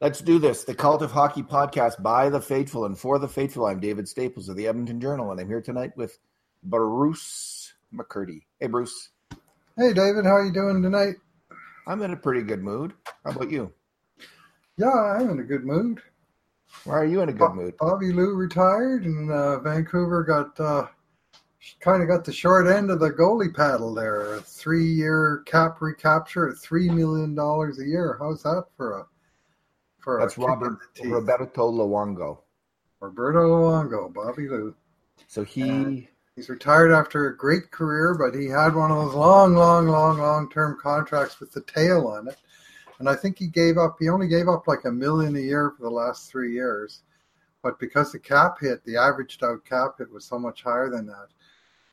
Let's do this. The Cult of Hockey podcast by the faithful and for the faithful. I'm David Staples of the Edmonton Journal, and I'm here tonight with Bruce McCurdy. Hey, Bruce. Hey, David. How are you doing tonight? I'm in a pretty good mood. How about you? Yeah, I'm in a good mood. Why are you in a good mood? Bobby Lou retired, and uh, Vancouver got uh, kind of got the short end of the goalie paddle there. A three-year cap recapture at three million dollars a year. How's that for a for That's Robert Roberto Luongo. Roberto Luongo, Bobby Lou. So he he's retired after a great career, but he had one of those long, long, long, long term contracts with the tail on it. And I think he gave up. He only gave up like a million a year for the last three years. But because the cap hit, the averaged out cap hit was so much higher than that.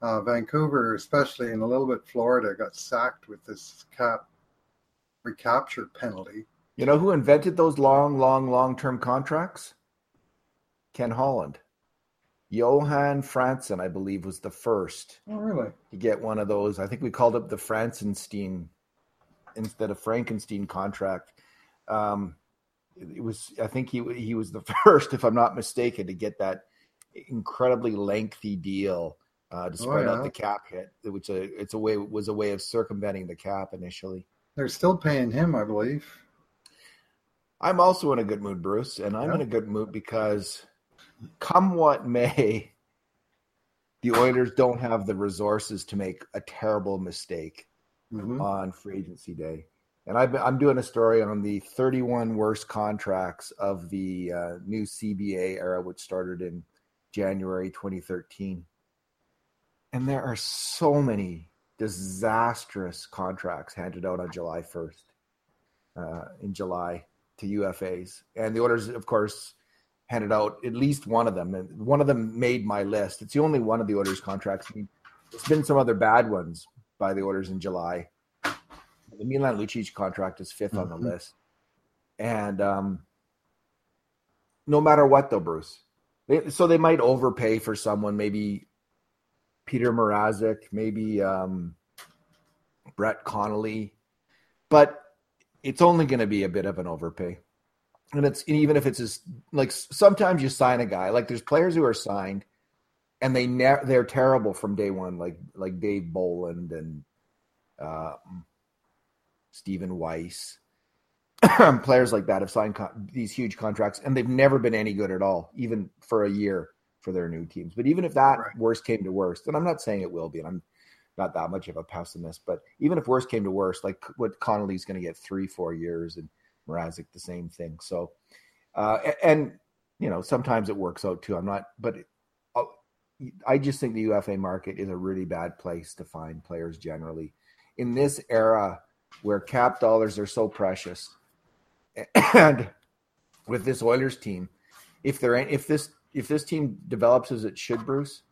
Uh, Vancouver, especially, and a little bit Florida, got sacked with this cap recapture penalty. You know who invented those long, long, long term contracts? Ken Holland. Johan Franzen, I believe, was the first oh, really? to get one of those. I think we called it the Franzenstein instead of Frankenstein contract. Um, it was, I think he he was the first, if I'm not mistaken, to get that incredibly lengthy deal uh, to oh, spread oh, yeah. out the cap hit, which a it's a way was a way of circumventing the cap initially. They're still paying him, I believe. I'm also in a good mood, Bruce, and I'm yeah. in a good mood because come what may, the Oilers don't have the resources to make a terrible mistake mm-hmm. on free agency day. And i am doing a story on the 31 worst contracts of the uh, new CBA era, which started in January 2013. And there are so many disastrous contracts handed out on July 1st, uh, in July to UFAs. And the Oilers, of course, handed out at least one of them. And one of them made my list. It's the only one of the Oilers contracts. I mean, there's been some other bad ones by the Oilers in July. The Milan Lucic contract is 5th mm-hmm. on the mm-hmm. list. And um, no matter what, though, Bruce, they, so they might overpay for someone, maybe Peter Mrazek, maybe um, Brett Connolly. But it's only going to be a bit of an overpay. And it's even if it's just like sometimes you sign a guy, like there's players who are signed and they ne- they're terrible from day one, like like Dave Bolland and uh, Stephen Weiss. players like that have signed con- these huge contracts and they've never been any good at all, even for a year for their new teams. But even if that right. worst came to worst, and I'm not saying it will be, and I'm not that much of a pessimist, but even if worst came to worst, like what Connolly's going to get three, four years, and Mrazek the same thing. So, uh, and you know, sometimes it works out too. I'm not, but uh, I just think the UFA market is a really bad place to find players generally in this era where cap dollars are so precious, and with this Oilers team, if they're if this if this team develops as it should, Bruce,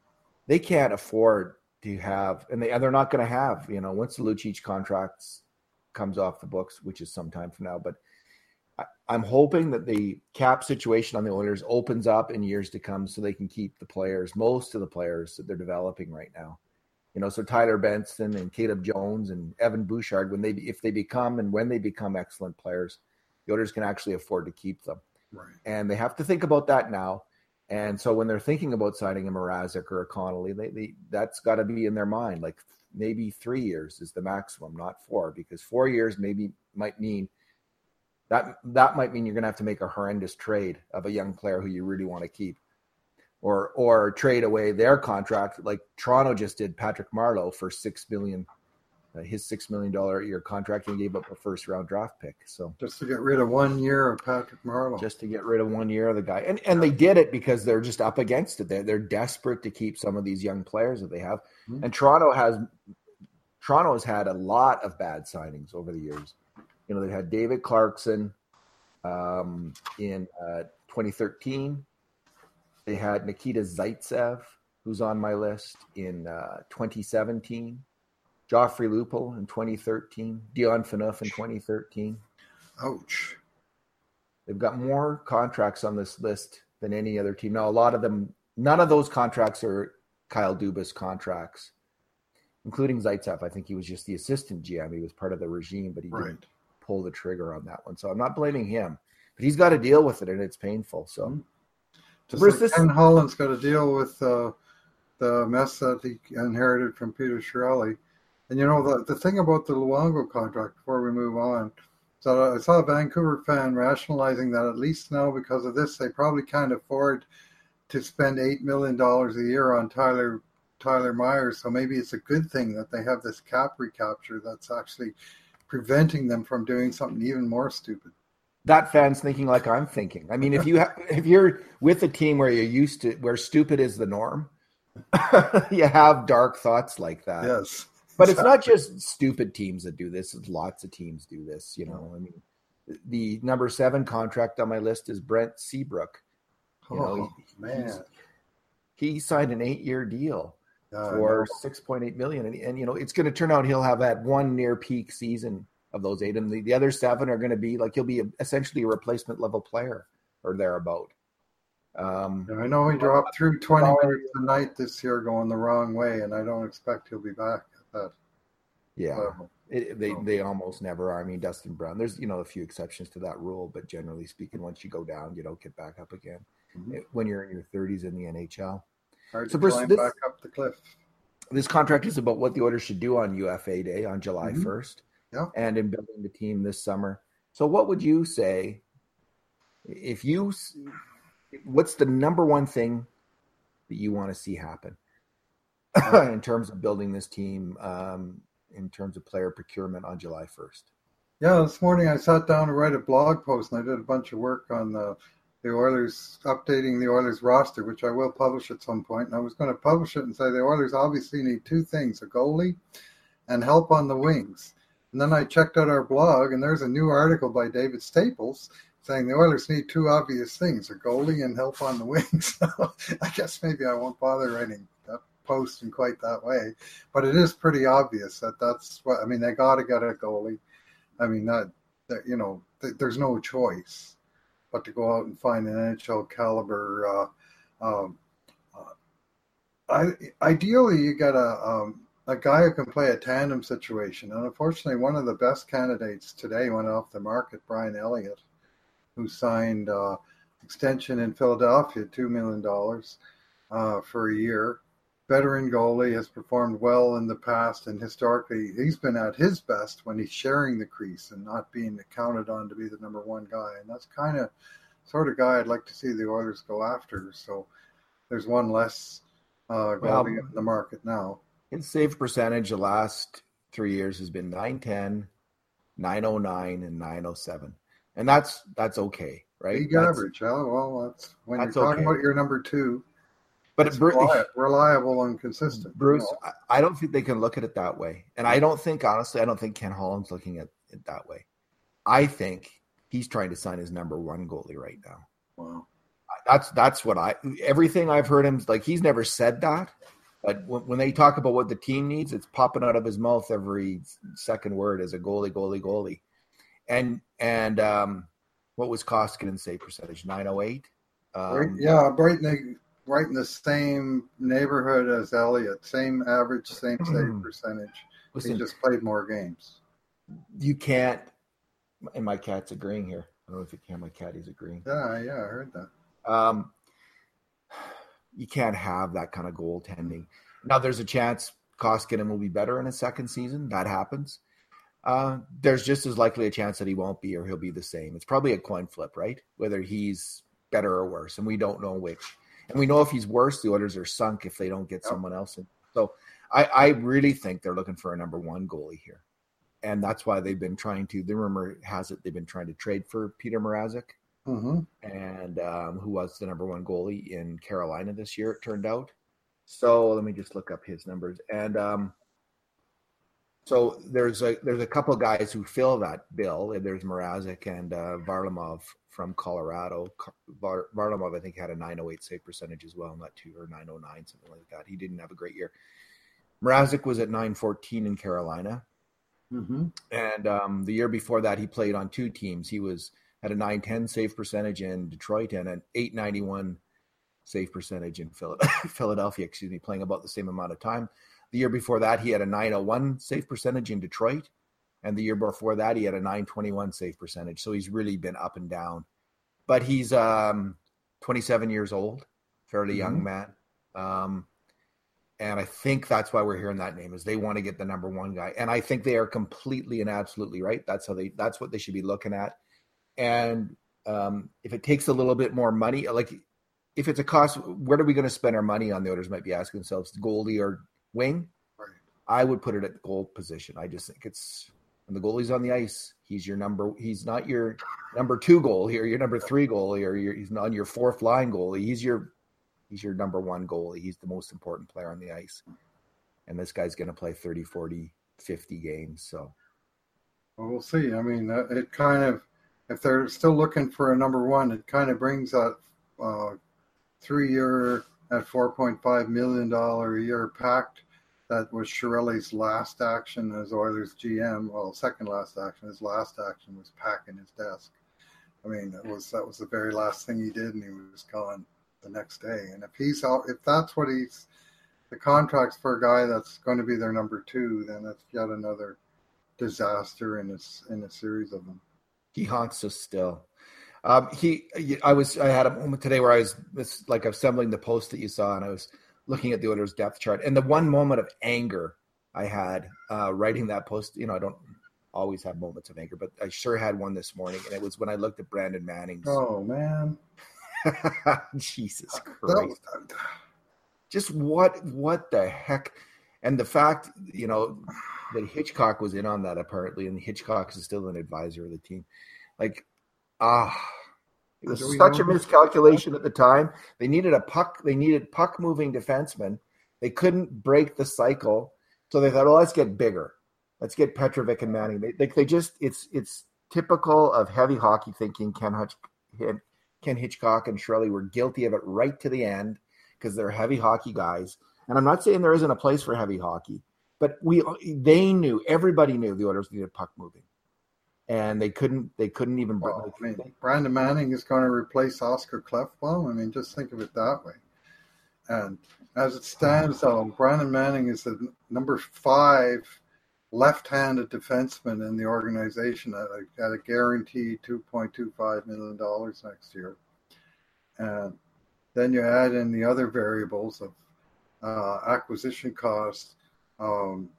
they can't afford to have, and they and they're not going to have, you know, once the Lucic contracts comes off the books, which is some time from now. But I, I'm hoping that the cap situation on the Oilers opens up in years to come, so they can keep the players, most of the players that they're developing right now. You know, so Tyler Benson and Caleb Jones and Evan Bouchard, when they if they become and when they become excellent players, the Oilers can actually afford to keep them. Right. And they have to think about that now. And so when they're thinking about signing a Mrazek or a Connolly, they, they that's got to be in their mind. Like maybe three years is the maximum, not four, because four years maybe might mean that that might mean you're going to have to make a horrendous trade of a young player who you really want to keep, or or trade away their contract like Toronto just did Patrick Marleau for six million his six million dollar a year contract and gave up a first round draft pick. So just to get rid of one year of Patrick Marleau, just to get rid of one year of the guy, and and they did it because they're just up against it. They're they're desperate to keep some of these young players that they have, mm-hmm. and Toronto has Toronto has had a lot of bad signings over the years. You know they've had David Clarkson um, in uh, 2013. They had Nikita Zaitsev, who's on my list in uh, 2017. Joffrey Lupul in 2013, Dion Phaneuf in 2013. Ouch. They've got more contracts on this list than any other team. Now, a lot of them, none of those contracts are Kyle Dubas contracts, including Zaitsev. I think he was just the assistant GM. He was part of the regime, but he right. didn't pull the trigger on that one. So I'm not blaming him. but he's got to deal with it, and it's painful. So, mm-hmm. just Bruce, like. Ken Holland's got to deal with uh, the mess that he inherited from Peter Chiarelli. And you know the the thing about the Luongo contract before we move on. is that I saw a Vancouver fan rationalizing that at least now because of this they probably can't afford to spend eight million dollars a year on Tyler Tyler Myers. So maybe it's a good thing that they have this cap recapture that's actually preventing them from doing something even more stupid. That fan's thinking like I'm thinking. I mean, if you ha- if you're with a team where you're used to where stupid is the norm, you have dark thoughts like that. Yes. But it's not just stupid teams that do this. It's lots of teams do this. You know, I mean, the number seven contract on my list is Brent Seabrook. You oh know, he, man, he signed an eight-year deal for six point eight million, and, and you know it's going to turn out he'll have that one near peak season of those eight, and the, the other seven are going to be like he'll be a, essentially a replacement level player or thereabout. Um, I know he dropped through 20 minutes a night this year going the wrong way, and I don't expect he'll be back that. Yeah, it, they they almost never are. I mean, Dustin Brown. There's you know a few exceptions to that rule, but generally speaking, once you go down, you don't get back up again. Mm-hmm. When you're in your 30s in the NHL, hard so to climb this, back up the cliff. This contract is about what the Oilers should do on UFA Day on July mm-hmm. 1st, yeah, and in building the team this summer. So, what would you say if you what's the number one thing that you want to see happen in terms of building this team, um, in terms of player procurement on July 1st? Yeah, this morning I sat down to write a blog post and I did a bunch of work on the, the Oilers, updating the Oilers roster, which I will publish at some point. And I was going to publish it and say the Oilers obviously need two things a goalie and help on the wings. And then I checked out our blog, and there's a new article by David Staples saying the Oilers need two obvious things: a goalie and help on the wings. So I guess maybe I won't bother writing post in quite that way, but it is pretty obvious that that's what I mean. They got to get a goalie. I mean that, that you know th- there's no choice but to go out and find an NHL caliber. Uh, um, uh, I, ideally, you got a um, a guy who can play a tandem situation, and unfortunately, one of the best candidates today went off the market, Brian Elliott who signed uh, extension in Philadelphia, $2 million uh, for a year. Veteran goalie has performed well in the past, and historically, he's been at his best when he's sharing the crease and not being counted on to be the number one guy. And that's kind of sort of guy I'd like to see the Oilers go after. So there's one less uh, goalie well, in the market now. His save percentage the last three years has been 910, 909, and 907 and that's that's okay, right? League average. Oh, well, that's when that's you're talking okay. about your number two. But it's reliable, reliable and consistent. Bruce, you know? I don't think they can look at it that way, and I don't think honestly, I don't think Ken Holland's looking at it that way. I think he's trying to sign his number one goalie right now. Wow, that's that's what I everything I've heard him like. He's never said that, but when, when they talk about what the team needs, it's popping out of his mouth every second word as a goalie, goalie, goalie and and um, what was Koskinen save percentage? Nine oh eight. Um, yeah, right in the right in the same neighborhood as Elliott. Same average, same save percentage. Listen, he just played more games. You can't. And my cat's agreeing here. I don't know if you can. My cat is agreeing. Yeah, yeah, I heard that. Um, you can't have that kind of goaltending. Now, there's a chance Koskinen will be better in a second season. That happens uh, there's just as likely a chance that he won't be or he'll be the same. It's probably a coin flip, right? Whether he's better or worse, and we don't know which. And we know if he's worse, the Oilers are sunk if they don't get someone else in. So I, I really think they're looking for a number one goalie here. And that's why they've been trying to. The rumor has it they've been trying to trade for Peter Mrazek, mm-hmm. and um, who was the number one goalie in Carolina this year. It turned out. So let me just look up his numbers. And um, so there's a there's a couple guys who fill that bill. There's Mrazek and uh, Varlamov from Colorado. Var, Varlamov, I think, had a 908 save percentage as well, not two or 909, something like that. He didn't have a great year. Mrazek was at 914 in Carolina, mm-hmm. and um, the year before that, he played on two teams. He was at a 910 save percentage in Detroit and an 891 save percentage in Philadelphia. Excuse me, playing about the same amount of time. The year before that, he had a 901 save percentage in Detroit. And the year before that, he had a 921 save percentage. So he's really been up and down but he's um, 27 years old, fairly young Mhm. man. Um, and I think that's why we're hearing that name is they want to get the number one guy. And I think they are completely and absolutely right. That's how they that's what they should be looking at. And um, if it takes a little bit more money, like if it's a cost, where are we going to spend our money on? The owners might be asking themselves, goalie or wing. I would put it at the goal position. I just think it's when the goalie's on the ice, he's your number. He's not your number two goalie or your number three goalie or your, he's not your fourth line goalie. He's your he's your number one goalie. He's the most important player on the ice. And this guy's going to play 30, 40, 50 games. So Well, we'll see. I mean, it kind of, if they're still looking for a number one, it kind of brings that uh, three-year at four point five million dollar a year pact that was Chiarelli's last action as Oilers GM. Well, second last action. His last action was packing his desk. I mean, that was that was the very last thing he did, and he was gone the next day. And if he's out, if that's what he's, the contract's for a guy that's going to be their number two, then that's yet another disaster in a in a series of them. he haunts us still. Um, he, I was, I had a moment today where I was this, like assembling the post that you saw, and I was looking at the Oilers depth chart, and the one moment of anger I had uh, writing that post. You know, I don't always have moments of anger, but I sure had one this morning, and it was when I looked at Brandon Manning's. Oh man, Jesus that Christ! was, Just what, what the heck? And the fact, you know, that Hitchcock was in on that apparently, and Hitchcock is still an advisor of the team. Like, ah, it was such a miscalculation at the time. They needed a puck. They needed puck moving defensemen. They couldn't break the cycle, so they thought, "Oh, let's get bigger. Let's get Petrovic and Manning." They, they, they just it's it's typical of heavy hockey thinking. Ken Hutch, Ken Hitchcock and Chiarelli were guilty of it right to the end because they're heavy hockey guys. And I'm not saying there isn't a place for heavy hockey, but we they knew everybody knew the Oilers needed puck moving, and they couldn't they couldn't even. well, I mean, Brandon Manning is going to replace Oscar Klefbom. I mean, just think of it that way. And as it stands, though, Brandon Manning is the number five left-handed defenseman in the organization at a, at a guaranteed $2.25 million next year. And then you add in the other variables of uh, acquisition costs um,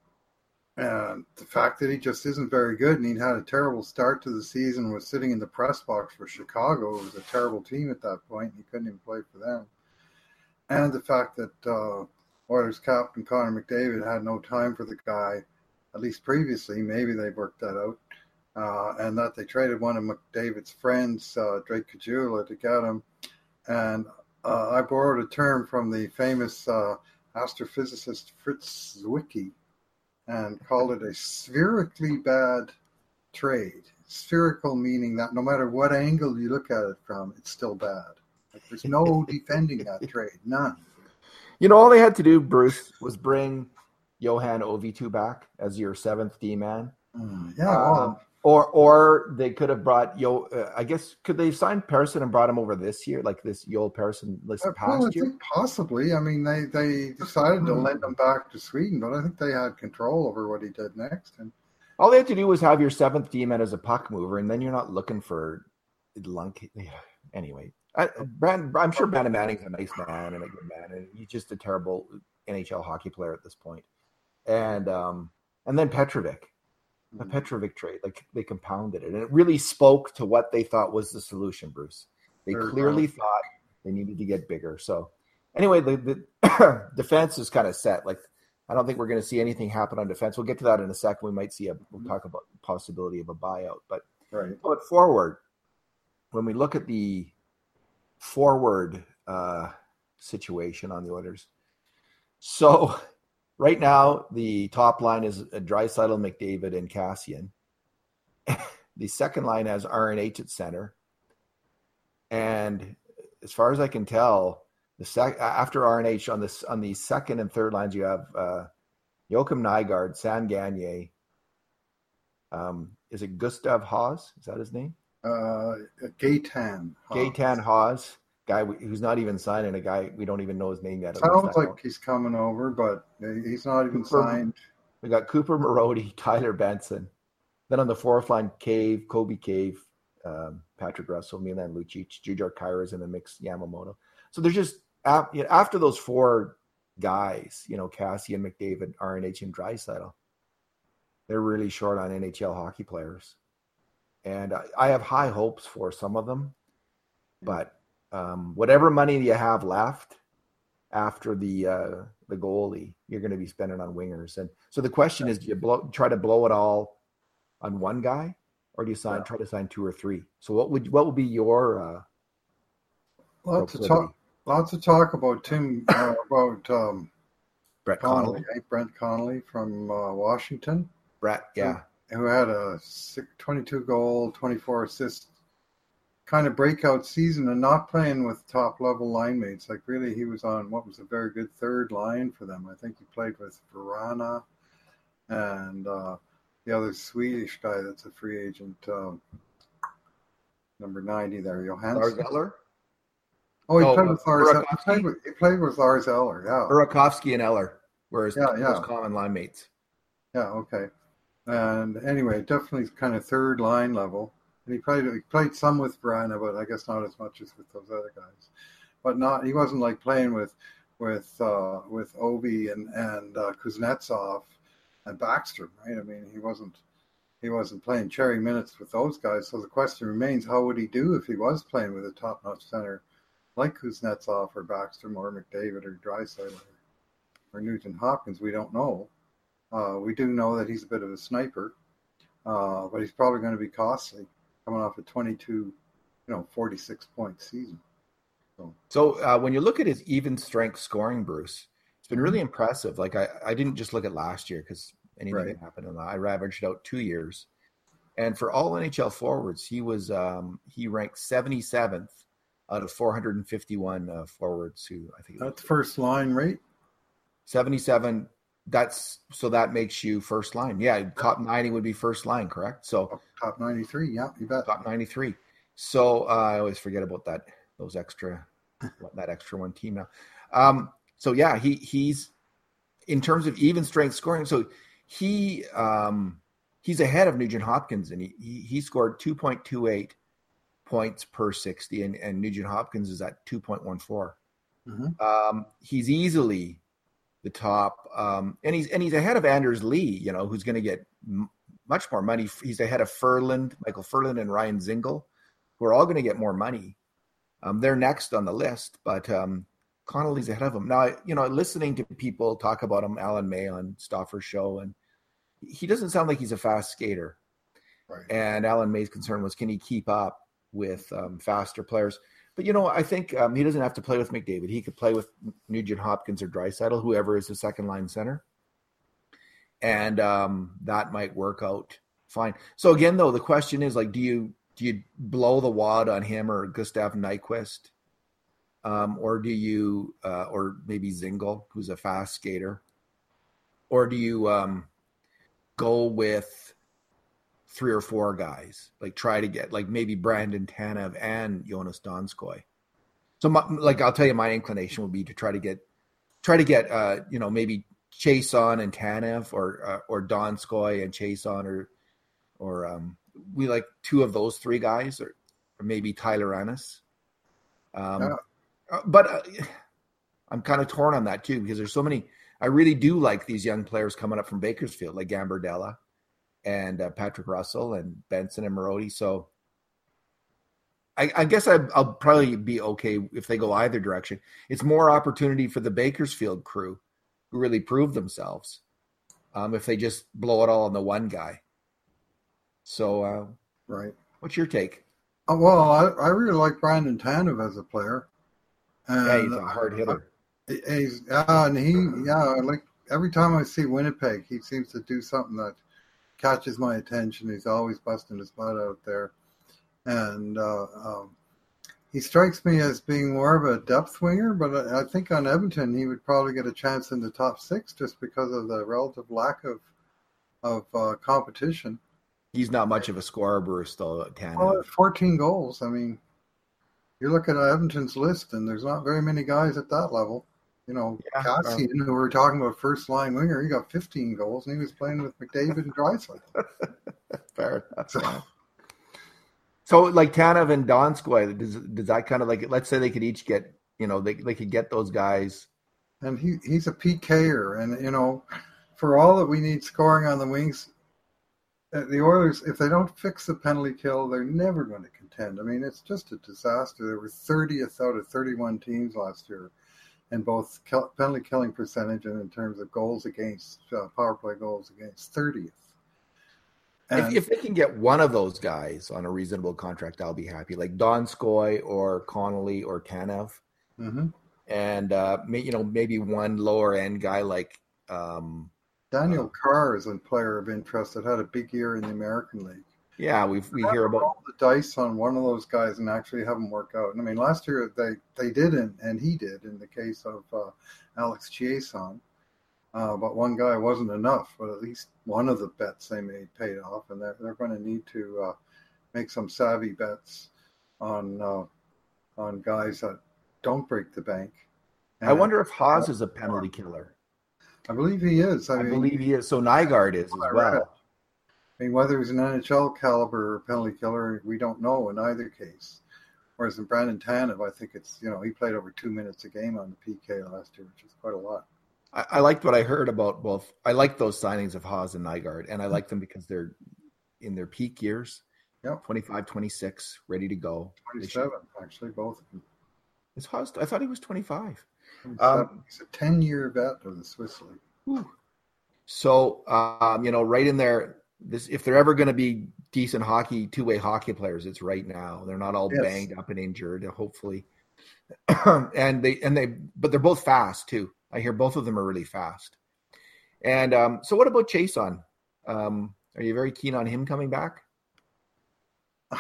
and the fact that he just isn't very good and he had a terrible start to the season was sitting in the press box for Chicago. It was a terrible team at that point. He couldn't even play for them. And the fact that uh, Oilers captain Connor McDavid had no time for the guy, at least previously. Maybe they worked that out. Uh, and that they traded one of McDavid's friends, uh, Drake Caggiula, to get him. And uh, I borrowed a term from the famous uh, astrophysicist Fritz Zwicky and called it a spherically bad trade. Spherical meaning that no matter what angle you look at it from, it's still bad. Like there's no defending that trade, none. You know, all they had to do, Bruce, was bring Johan Ovitu back as your seventh D man. Mm, yeah, well, Um, or or they could have brought Yo. Uh, I guess could they sign Persson and brought him over this year, like this Joel Persson this Uh, well, I past year? think possibly. I mean, they, they decided to lend him back to Sweden, but I think they had control over what he did next. And All they had to do was have your seventh D man as a puck mover, and then you're not looking for lunk. Anyway, I, Brand, I'm sure Brandon Manning's a nice man and a good man, and he's just a terrible NHL hockey player at this point. And um, and then Petrovic, the Petrovic trade, like they compounded it, and it really spoke to what they thought was the solution. Bruce, they Third clearly round. thought they needed to get bigger. So anyway, the, the defense is kind of set. Like I don't think we're going to see anything happen on defense. We'll get to that in a second. We might see a. We'll talk about the possibility of a buyout, but right. but forward, when we look at the forward uh, situation on the Oilers, so right now the top line is Draisaitl, McDavid, and Kassian. the second line has RNH at center, and as far as I can tell, the sec- after RNH on this on the second and third lines, you have uh, Joakim Nygard, Sam Gagne. Um, is it Gustav Haas? Is that his name? Uh, Gaëtan. Gaëtan Haas, guy who's not even signing, a guy we don't even know his name yet. Sounds like he's coming over, but he's not even Cooper- signed. we got Cooper Marody, Tyler Benson. Then on the fourth line, Cave, Colby Cave, um, Patrick Russell, Milan Lucic, Jujhar Khaira's in the mix, Yamamoto. So there's just after those four guys, you know, Cassie and McDavid, RNH, and Draisaitl, they're really short on NHL hockey players. And I, I have high hopes for some of them, but um, whatever money you have left after the uh, the goalie, you're going to be spending on wingers. And so the question is, do you blow, try to blow it all on one guy, or do you sign yeah. try to sign two or three? So what would what would be your uh, lots of talk lots of talk about Tim uh, about um, Brett Connolly, Connolly right? Brent Connolly from uh, Washington. Brett, yeah, who, who had a 22 goal, 24 assist kind of breakout season and not playing with top level line mates. Like really, he was on what was a very good third line for them. I think he played with Vrana and uh, the other Swedish guy that's a free agent, um, number ninety there, Johansson. Lars Eller. Oh, he, oh, played, with Lars, he, played with, he played with Lars Eller. Yeah, Burakovsky and Eller were his yeah, yeah. common line mates. Yeah. Okay. And anyway, definitely kind of third line level. And he played he played some with Vrana, but I guess not as much as with those other guys. But not he wasn't like playing with with uh, with Ovi and and uh, Kuznetsov and Backstrom, right? I mean, he wasn't he wasn't playing cherry minutes with those guys. So the question remains, how would he do if he was playing with a top-notch center like Kuznetsov or Backstrom or McDavid or Draisaitl or, Nugent Hopkins? We don't know. Uh, we do know that he's a bit of a sniper, uh, but he's probably going to be costly coming off a 22, you know, 46 point season. So, so uh, when you look at his even strength scoring, Bruce, it's been really mm-hmm. impressive. Like I, I didn't just look at last year because anything right. can happen. And I ravaged out two years, and for all NHL forwards, he was um, he ranked 77th out of 451 uh, forwards who I think that's first line rate. 77 that's so that makes you first line. Yeah, top 90 would be first line, correct? So top 93, yeah, you bet. Top 93. So uh, I always forget about that those extra that extra one team now. Um, so yeah, he he's in terms of even strength scoring. So he um, he's ahead of Nugent Hopkins, and he he, he scored 2.28 points per 60, and, and Nugent Hopkins is at 2.14. Mm-hmm. Um, he's easily the top, um, and he's and he's ahead of Anders Lee, you know, who's going to get m- much more money. He's ahead of Ferland, Micheal Ferland, and Ryan Dzingel, who are all going to get more money. Um, they're next on the list, but um, Connolly's ahead of him now. You know, listening to people talk about him, Alan May on Stauffer's show, and he doesn't sound like he's a fast skater. Right. And Alan May's concern was, can he keep up with um, faster players? But you know, I think um, he doesn't have to play with McDavid. He could play with Nugent Hopkins or Draisaitl, whoever is the second line center, and um, that might work out fine. So again, though, the question is like, do you do you blow the wad on him or Gustav Nyquist, um, or do you, uh, or maybe Dzingel, who's a fast skater, or do you um, go with three or four guys. Like try to get like maybe Brandon Tanev and Joonas Donskoi. So my, like I'll tell you, my inclination would be to try to get try to get uh you know maybe Chiasson and Tanev or uh, or Donskoy and Chiasson or or um we like two of those three guys or, or maybe Tyler Ennis. Um, yeah. Uh, but uh, I'm kind of torn on that too because there's so many. I really do like these young players coming up from Bakersfield, like Gambardella and uh, Patrick Russell and Benson and Marody. So I, I guess I, will probably be okay if they go either direction. It's more opportunity for the Bakersfield crew who really prove themselves um, if they just blow it all on the one guy. So, uh, right. What's your take? Uh, well, I, I really like Brandon Tanev as a player. And, yeah, he's a hard hitter. he's yeah, and he yeah, like every time I see Winnipeg, he seems to do something that catches my attention. He's always busting his butt out there, and uh, um, he strikes me as being more of a depth winger. But I, I think on Edmonton, he would probably get a chance in the top six just because of the relative lack of of uh, competition. He's not much of a scorer, Bruce. Though, Tanner. Well, 14 goals. I mean, you look at Edmonton's list, and there's not very many guys at that level. You know, yeah, Kassian, um, who we were talking about first line winger, he got 15 goals, and he was playing with McDavid and Draisaitl. Fair enough. So, So like Tanev and Donskoi, does does that kind of like let's say they could each get you know they they could get those guys. And he he's a PKer, and you know, for all that we need scoring on the wings, uh, the Oilers if they don't fix the penalty kill, they're never going to contend. I mean, it's just a disaster. They were 30th out of 31 teams last year in both penalty killing percentage and in terms of goals against uh, power play goals against 30th. If, if, they can get one of those guys on a reasonable contract, I'll be happy. Like Donskoi or Connolly or Tanev, mm-hmm. and uh, may, you know maybe one lower end guy like um, Daniel uh, Carr is a player of interest that had a big year in the American League. Yeah, we we hear about all the dice on one of those guys and actually have them work out. And I mean, last year they they did and, and he did in the case of uh, Alex Chiasson. Uh, but one guy wasn't enough. But at least one of the bets they made paid off, and they're they're going to need to uh, make some savvy bets on uh, on guys that don't break the bank. And I wonder if Haas is a penalty killer. I believe he is. I, I mean, believe he is. So Nygard is as well. I mean, whether he's an NHL caliber or penalty killer, we don't know in either case. Whereas in Brandon Tanev, I think it's you know he played over two minutes a game on the PK last year, which is quite a lot. I, I liked what I heard about both. I like those signings of Haas and Nygard, and I like them because they're in their peak years. Yep. 25, 26, ready to go. 27, actually, both of them. Is Haas, I thought he was 25. Um, he's a 10 year vet of the Swiss League. Whew. So, um, you know, right in there, this if they're ever going to be decent hockey, two way hockey players, it's right now. They're not all yes. banged up and injured, hopefully. and they and they, but they're both fast too. I hear both of them are really fast. And um, so, what about Chiasson? Um, are you very keen on him coming back?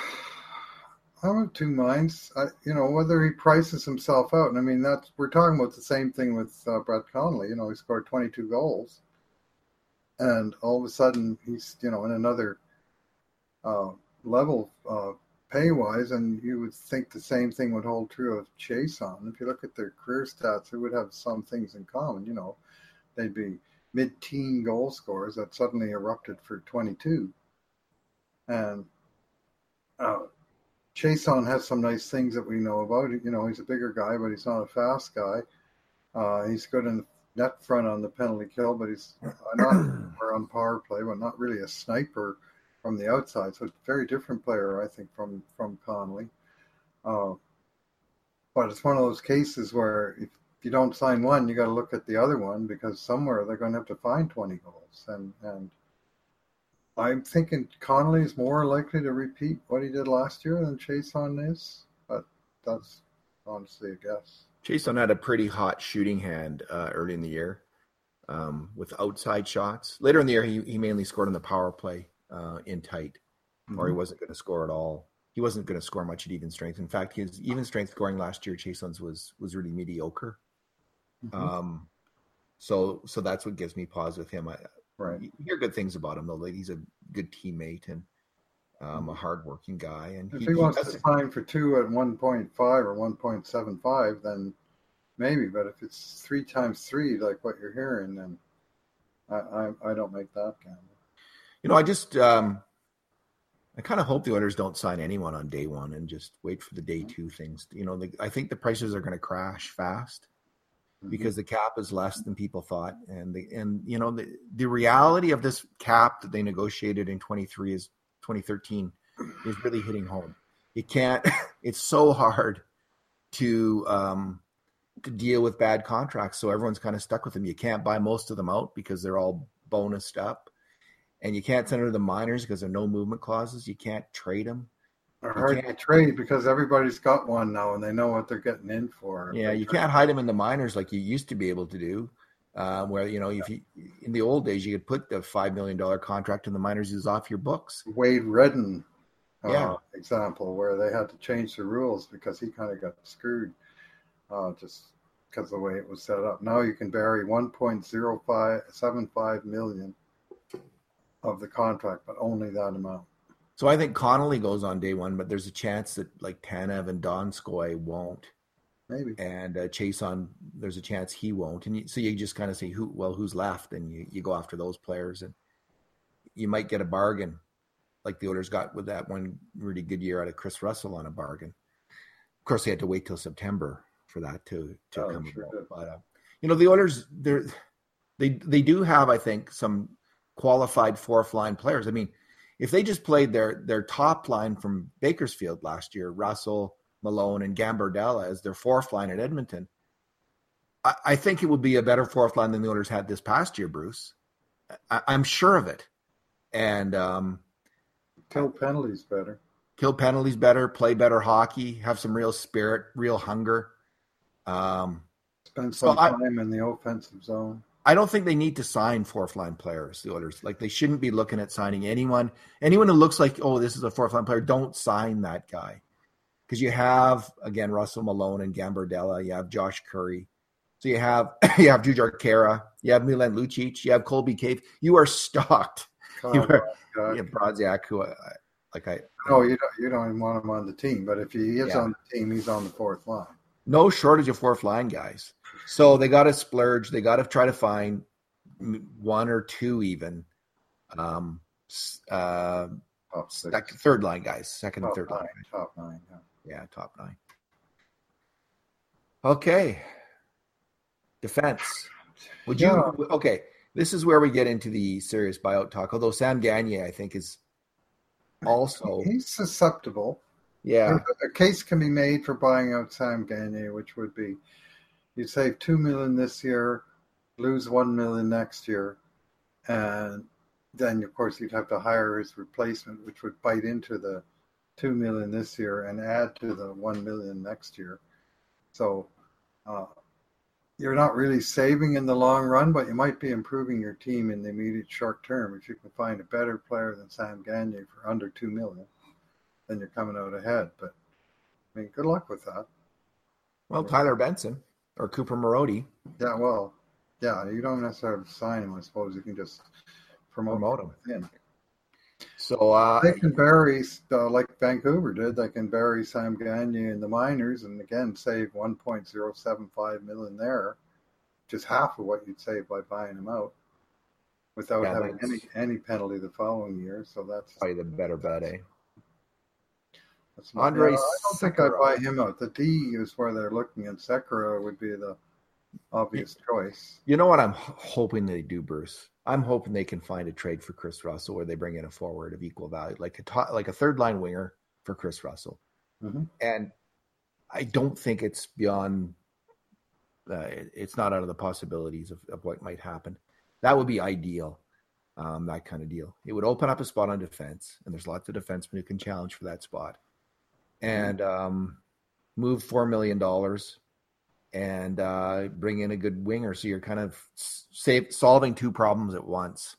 I'm of two minds. I, you know whether he prices himself out. And I mean, that's we're talking about the same thing with uh, Brett Connolly. You know, he scored 22 goals, and all of a sudden he's you know in another uh, level uh, pay wise, and you would think the same thing would hold true of Chiasson. If you look at their career stats, they would have some things in common. You know, they'd be mid-teen goal scorers that suddenly erupted for 22, and uh, Chiasson has some nice things that we know about. You know, he's a bigger guy, but he's not a fast guy. Uh, he's good in the net front on the penalty kill, but he's not on power play, but not really a sniper from the outside. So, it's a very different player, I think, from from Connolly. Uh, but it's one of those cases where if you don't sign one, you got to look at the other one because somewhere they're going to have to find 20 goals. And and I'm thinking Connolly is more likely to repeat what he did last year than Chiasson is, but that's honestly a guess. Chiasson had a pretty hot shooting hand uh, early in the year um, with outside shots. Later in the year, he, he mainly scored on the power play uh, in tight, mm-hmm. or he wasn't going to score at all. He wasn't going to score much at even strength. In fact, his even strength scoring last year, Chiasson's was was really mediocre. Mm-hmm. Um, so so that's what gives me pause with him. I, right. You hear good things about him though. Like he's a good teammate and um, a hardworking guy. And if he, he wants to sign for two at one point five or one point seven five, then maybe. But if it's three times three, like what you're hearing, then I I, I don't make that gamble. You know, I just um, I kind of hope the Oilers don't sign anyone on day one and just wait for the day mm-hmm. two things. You know, the, I think the prices are going to crash fast mm-hmm. because the cap is less than people thought, and the and you know the the reality of this cap that they negotiated in twenty three is twenty thirteen is really hitting home. You can't. It's so hard to um, to deal with bad contracts, so everyone's kind of stuck with them. You can't buy most of them out because they're all bonused up and you can't send them to the minors because there are no movement clauses. You can't trade them. They're hard to trade because everybody's got one now and they know what they're getting in for. Yeah, you can't hide them in the minors like you used to be able to do. Uh, where you know, if you in the old days, you could put the five million dollar contract in the minors is off your books. Wade Redden, uh, yeah. example where they had to change the rules because he kind of got screwed, uh, just because the way it was set up. Now you can bury one point zero five seven five million of the contract, but only that amount. So I think Connolly goes on day one, but there's a chance that like Tanev and Donskoi won't. Maybe. And uh, on. there's a chance he won't. And you, so you just kind of say, who? Well, who's left? And you, you go after those players, and you might get a bargain. like the Oilers got with that one really good year out of Kris Russell on a bargain. Of course, they had to wait till September for that to to Oh, come sure about. But uh, you know, the Oilers they're they they do have, I think, some qualified fourth line players. I mean, if they just played their their top line from Bakersfield last year, Russell, Malone, and Gambardella as their fourth line at Edmonton, I, I think it would be a better fourth line than the Oilers had this past year, Bruce. I, I'm sure of it. And um, Kill penalties better. kill penalties better, play better hockey, have some real spirit, real hunger. Um, Spend So some I- time in the offensive zone. I don't think they need to sign fourth line players. The Oilers like they shouldn't be looking at signing anyone. Anyone who looks like oh this is a fourth line player, don't sign that guy because you have again Russell Malone and Gambardella. You have Josh Currie. So you have you have Jujhar Khaira, you have Milan Lucic, you have Colby Cave. You are stocked. God, You are- God. You have Brodziak, who I, I- like I No, you don't. You don't even want him on the team. But if he is Yeah. on the team, he's on the fourth line. no shortage of fourth line guys. So they got to splurge. They got to try to find one or two even. Um, uh, Top six, second, third line guys, second and third nine, line. top nine. Yeah. Yeah, top nine. Okay. Defense. Would you? Yeah. Okay, this is where we get into the serious buyout talk. Although Sam Gagne, I think, is also He's susceptible. yeah. A case can be made for buying out Sam Gagne, which would be you'd save two million this year, lose one million next year, and then of course you'd have to hire his replacement, which would bite into the two million this year and add to the one million next year. So uh, you're not really saving in the long run, but you might be improving your team in the immediate short term if you can find a better player than Sam Gagne for under two million then you're coming out ahead. But I mean, good luck with that. Well, Tyler Benson or Cooper Marody Yeah, well, yeah, you don't necessarily sign him. I suppose you can just promote, promote him. him. So uh, They can bury, uh, like Vancouver did. They can bury Sam Gagne in the minors, and again save 1.075 million there, just half of what you'd save by buying him out, without Yeah, having any any penalty the following year. So that's probably the better bet, eh? That's Andre yeah, I don't think I'd buy him out. The D is where they're looking, and Sekera would be the obvious choice. You know what I'm hoping they do, Bruce? I'm hoping they can find a trade for Kris Russell where they bring in a forward of equal value, like a top, like a third line winger for Kris Russell. Mhm. And I don't think it's beyond. Uh, it- it's not out of the possibilities of, of what might happen. That would be ideal. Um, that kind of deal. It would open up a spot on defense, and there's lots of defensemen who can challenge for that spot. And um, move four million dollars and uh, bring in a good winger. So you're kind of save, solving two problems at once.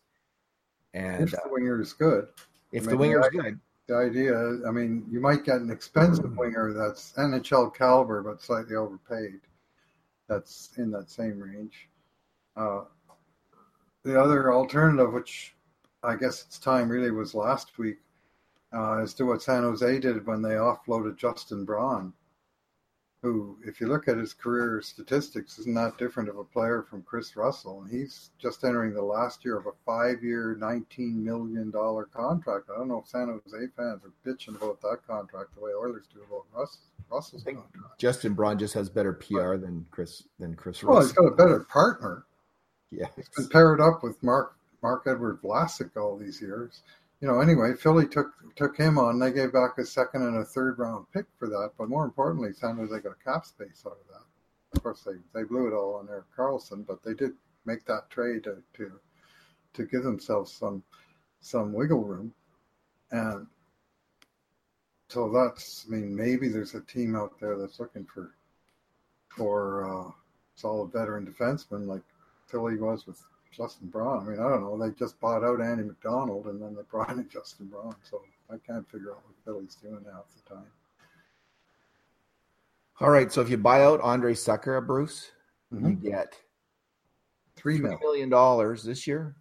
And if the winger is good, if I the mean, winger's I- good, the idea, I mean, you might get an expensive Mm. winger that's NHL caliber but slightly overpaid. That's in that same range. Uh, the other alternative, which I guess its time really was last week, uh, is to what San Jose did when they offloaded Justin Braun, who, if you look at his career statistics, is not different of a player from Kris Russell. And he's just entering the last year of a five year, $19 million contract. I don't know if San Jose fans are bitching about that contract the way Oilers do about Russ, Russell's contract. Justin Braun just has better PR than Chris than Kris Russell. Well, he's got a better partner. Yeah, He's been paired up with Mark Marc-Edouard Vlasic all these years. You know, anyway, Philly took took him on. They gave back a second and a third round pick for that. But more importantly, San Jose got cap space out of that. Of course, they, they blew it all on Erik Karlsson, but they did make that trade to to, to give themselves some some wiggle room. And so that's, I mean, maybe there's a team out there that's looking for for uh, solid veteran defensemen like Philly was with Justin Braun. I mean, I don't know. They just bought out Andy MacDonald and then they brought in Justin Braun. So I can't figure out what Billy's doing half the time. All right. So if you buy out Andre Sekera, Bruce, you Mhm. get Three three mil. million dollars this year,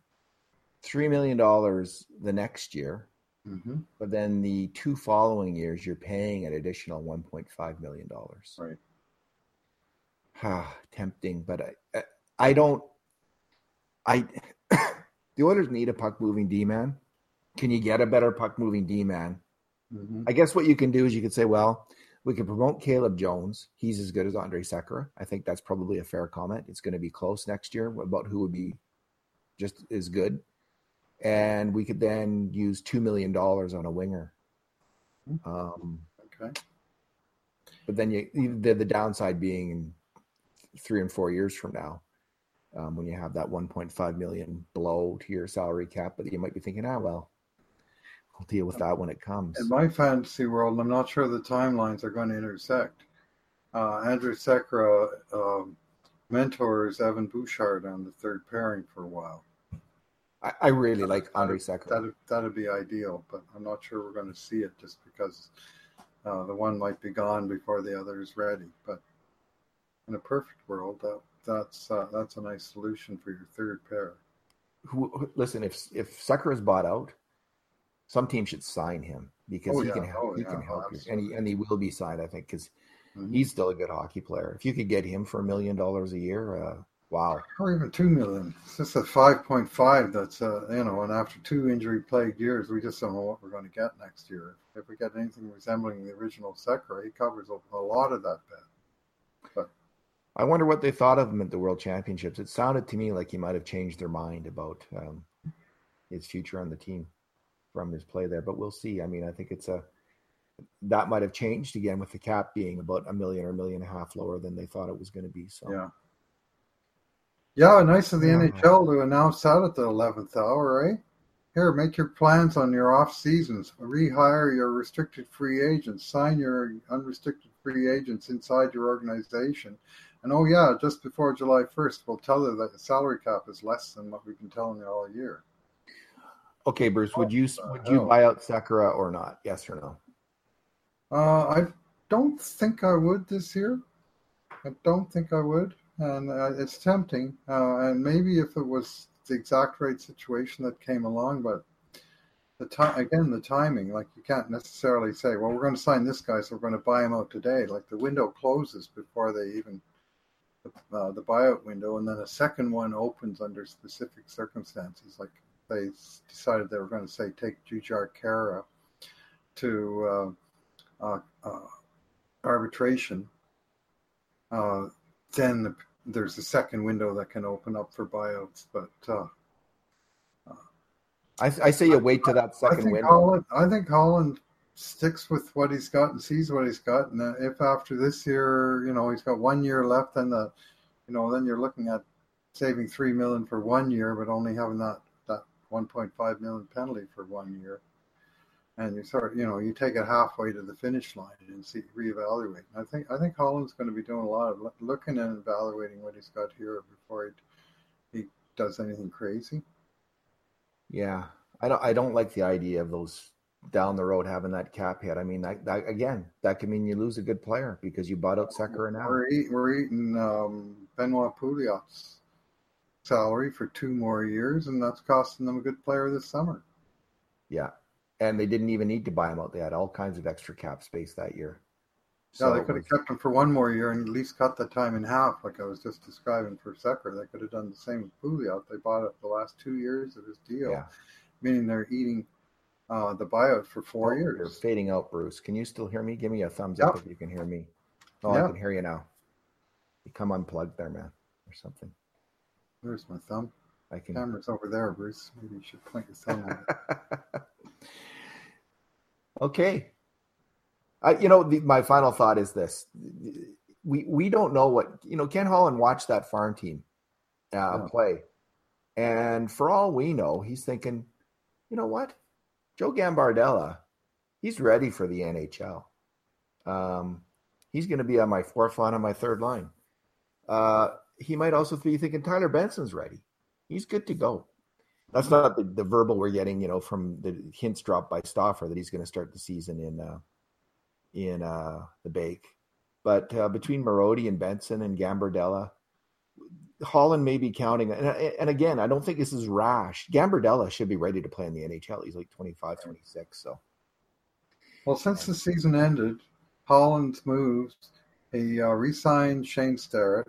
three million dollars the next year, hmm but then the two following years you're paying an additional one point five million dollars. Right. Ah, tempting, but I, I, I don't. I the Oilers need a puck moving D man, Can you get a better puck moving D man? Mhm. I guess what you can do is you could say, well, we could promote Caleb Jones. He's as good as Andre Sekera. I think that's probably a fair comment. It's going to be close next year about who would be just as good. And we could then use $2 million on a winger. Um, Okay. but then you, the, the downside being three and four years from now, um, when you have that 1.5 million blow to your salary cap, but you might be thinking, ah, well, we'll deal with that when it comes. In my fantasy world, I'm not sure the timelines are going to intersect. Uh, Andrew Sekera um, mentors Evan Bouchard on the third pairing for a while. I, I really like Andre Sekera. That'd, that'd be ideal, but I'm not sure we're going to see it just because uh, the one might be gone before the other is ready. But in a perfect world, that that's uh, that's a nice solution for your third pair. who, listen, if if Sekera is bought out, some team should sign him because Oh, he yeah. can help. Oh, he yeah. can help you, and he and he will be signed, I think, because Mhm. he's still a good hockey player. If you could get him for a million dollars a year, uh, wow. Or even two million. It's just a five point five. That's uh, you know, and after two injury plagued years, we just don't know what we're going to get next year. If we get anything resembling the original Sekera, he covers a, a lot of that bet. I wonder what they thought of him at the World Championships. It sounded to me like he might have changed their mind about um, his future on the team from his play there, but we'll see. I mean, I think it's a that might have changed again with the cap being about a million or a million and a half lower than they thought it was going to be. So Yeah. Yeah, nice of the Yeah. NHL to announce that at the eleventh hour, eh? Here, make your plans on your off seasons. Rehire your restricted free agents. Sign your unrestricted free agents inside your organization. And oh yeah, just before July first, we'll tell her that the salary cap is less than what we've been telling you all year. Okay, Bruce, would you would you hell? buy out Sekera or not? Yes or no? Uh, I don't think I would this year. I don't think I would, and uh, it's tempting. Uh, and maybe if it was the exact right situation that came along, but the time again, the timing. Like you can't necessarily say, "Well, we're going to sign this guy, so we're going to buy him out today." Like the window closes before they even uh, the buyout window, and then a second one opens under specific circumstances. Like they decided they were going to say take Jujhar Khaira to. Uh, uh, uh, arbitration, uh, then the, there's a second window that can open up for buyouts. But uh, I, I say you wait to that second think window. Holland, I think Holland sticks with what he's got and sees what he's got. And if after this year, you know, he's got one year left, then the, you know, then you're looking at saving three million for one year, but only having that that 1.5 million penalty for one year. And you sort of, you know, you take it halfway to the finish line and see reevaluate. And I think I think Holland's going to be doing a lot of looking and evaluating what he's got here before he he does anything crazy. Yeah, I don't I don't like the idea of those down the road having that cap hit. I mean, that, that again, that could mean you lose a good player because you bought out Sekera now. We're, eat, we're eating um, Benoit Pouliot's salary for two more years, and that's costing them a good player this summer. Yeah, and they didn't even need to buy him out. They had all kinds of extra cap space that year. Yeah, they could have kept him for one more year and at least cut the time in half, like I was just describing for Sekera. They could have done the same with Pouliot. They bought it the last two years of his deal, yeah. meaning they're eating uh, the buyout for four Oh, You're years. fading out, Bruce. Can you still hear me? Give me a thumbs up Yeah. if you can hear me. Oh, I can hear you now. You come unplugged there, man, or something. There's my thumb. I can. Camera's over there, Bruce. Maybe you should point your thumb okay. I, you know, the, my final thought is this: we we don't know what you know. Ken Holland watched that farm team uh, Yeah. play, and for all we know, he's thinking, you know what, Joe Gambardella, he's ready for the NHL. Um, he's going to be on my fourth line on my third line. Uh, he might also be thinking Tyler Benson's ready. He's good to go. That's not the, the verbal we're getting, you know, from the hints dropped by Stoffer that he's going to start the season in uh, in uh, the Bake. But uh, between Marody and Benson and Gambardella, Holland may be counting. And, and again, I don't think this is rash. Gambardella should be ready to play in the NHL. He's like 25, 26. So Well, since the season ended, Holland's moved. He uh, re-signed Shane Starrett.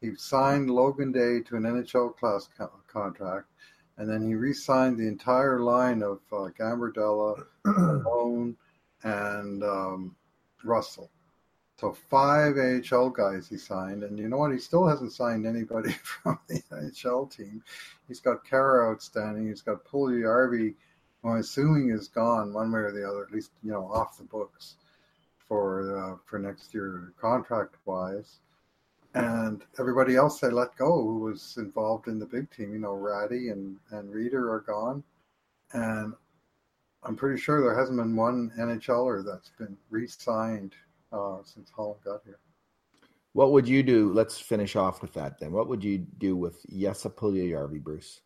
He signed Logan Day to an NHL class co- contract, and then he re-signed the entire line of uh, Gambardella, Malone, and um, Russell. So five AHL guys he signed, and you know what? He still hasn't signed anybody from the NHL team. He's got Khaira outstanding. He's got Puljujarvi, who I'm assuming is gone one way or the other, at least you know off the books for uh, for next year contract wise. And everybody else they let go who was involved in the big team, you know, Rattie and and Rieder are gone, and I'm pretty sure there hasn't been one NHLer that's been re-signed uh, since Holland got here. What would you do? Let's finish off with that then. What would you do with Jesse Puljujarvi, Bruce?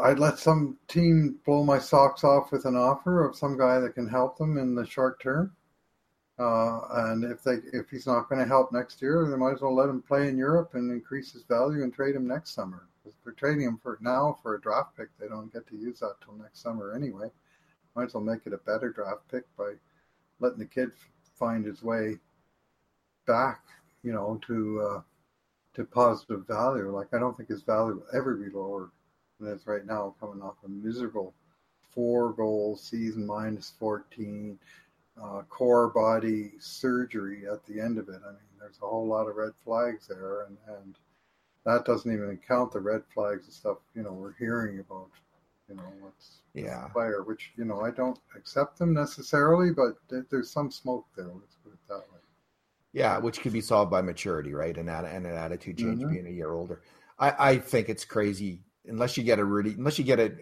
I'd let some team blow my socks off with an offer of some guy that can help them in the short term. Uh, and if they if he's not going to help next year, they might as well let him play in Europe and increase his value and trade him next summer. If they're trading him for now for a draft pick, they don't get to use that till next summer anyway. Might as well make it a better draft pick by letting the kid find his way back, you know, to uh, to positive value. Like I don't think his value will ever be lower than it's right now, coming off a miserable four goal season minus fourteen, uh, core body surgery at the end of it. I mean, there's a whole lot of red flags there, and and that doesn't even count the red flags and stuff. You know, we're hearing about you know what's yeah fire, which you know I don't accept them necessarily, but there's some smoke there. Let's put it that way. Yeah, which could be solved by maturity, right, and that and an attitude change, mm-hmm. being a year older. I I think it's crazy unless you get a really unless you get an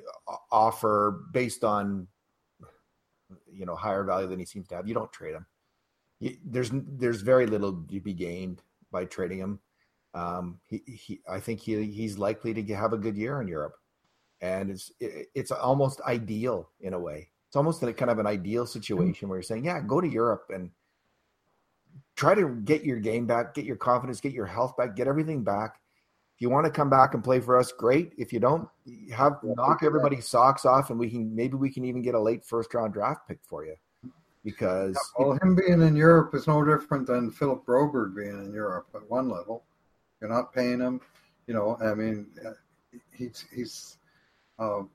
offer based on you know higher value than he seems to have, you don't trade him. there's there's very little to be gained by trading him. Um, he, he I think he he's likely to have a good year in Europe and it's it's almost ideal in a way. It's almost a kind of an ideal hmm. situation where you're saying, yeah, go to Europe and try to get your game back, get your confidence, get your health back, get everything back. If you want to come back and play for us, great. If you don't, have knock everybody's socks off, and we can maybe we can even get a late first round draft pick for you. Because well, him being in Europe is no different than Philip Broberg being in Europe at one level. You're not paying him, you know. I mean, uh, he's he's um,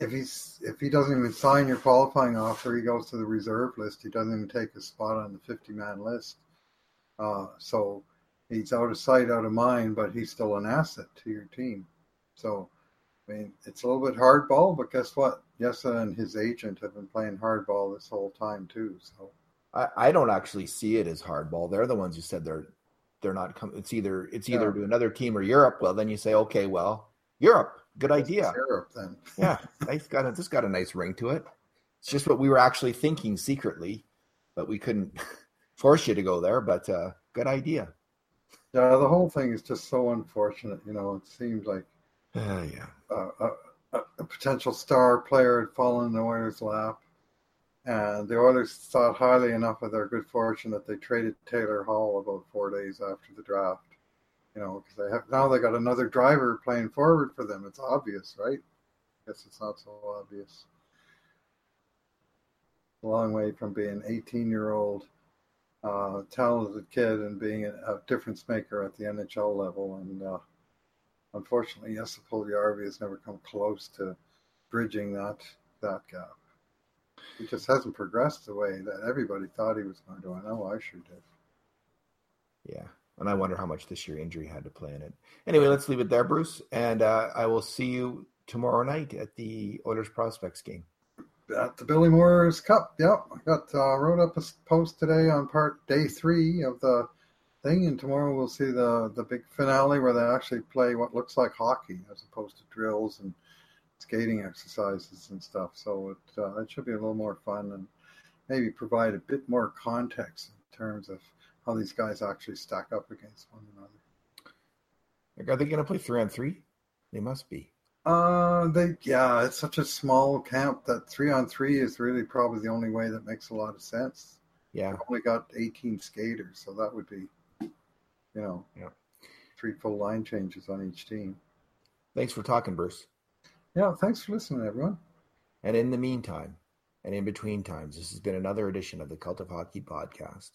if he's if he doesn't even sign your qualifying offer, he goes to the reserve list. He doesn't even take a spot on the 50 man list. Uh, so he's out of sight, out of mind, but he's still an asset to your team. So, I mean, it's a little bit hardball, but guess what? Yessa and his agent have been playing hardball this whole time too. So, I, I don't actually see it as hardball. They're the ones who said they're they're not coming. It's either it's either yeah. to another team or Europe. Well, then you say, okay, well, Europe Good idea. Syrup, then. yeah, nice. Got a, this got a nice ring to it. It's just what we were actually thinking secretly, but we couldn't force you to go there. But uh, good idea. Yeah, the whole thing is just so unfortunate. You know, it seems like uh, yeah, a, a, a, potential star player had fallen in the Oilers' lap, and the Oilers thought highly enough of their good fortune that they traded Taylor Hall about four days after the draft you know, because they have now they got another driver playing forward for them. It's obvious, right? I guess it's not so obvious. A long way from being an 18 year old uh, talented kid and being a, difference maker at the NHL level. And uh, unfortunately, Jesse Puljujarvi has never come close to bridging that that gap. He just hasn't progressed the way that everybody thought he was going to. I know I sure did. Yeah. And I wonder how much this year injury had to play in it. Anyway, let's leave it there, Bruce. And uh, I will see you tomorrow night at the Oilers Prospects game. At the Billy Moores Cup. Yep. I got uh, wrote up a post today on part day three of the thing, and tomorrow we'll see the the big finale where they actually play what looks like hockey as opposed to drills and skating exercises and stuff. So it uh, it should be a little more fun and maybe provide a bit more context in terms of how these guys actually stack up against one another. Are they going to play three on three? They must be. Uh, they yeah, it's such a small camp that three on three is really probably the only way that makes a lot of sense. Yeah, They've only got eighteen skaters, so that would be, you know, yeah, three full line changes on each team. Thanks for talking, Bruce. Yeah, thanks for listening, everyone. And in the meantime, and in between times, this has been another edition of the Cult of Hockey podcast.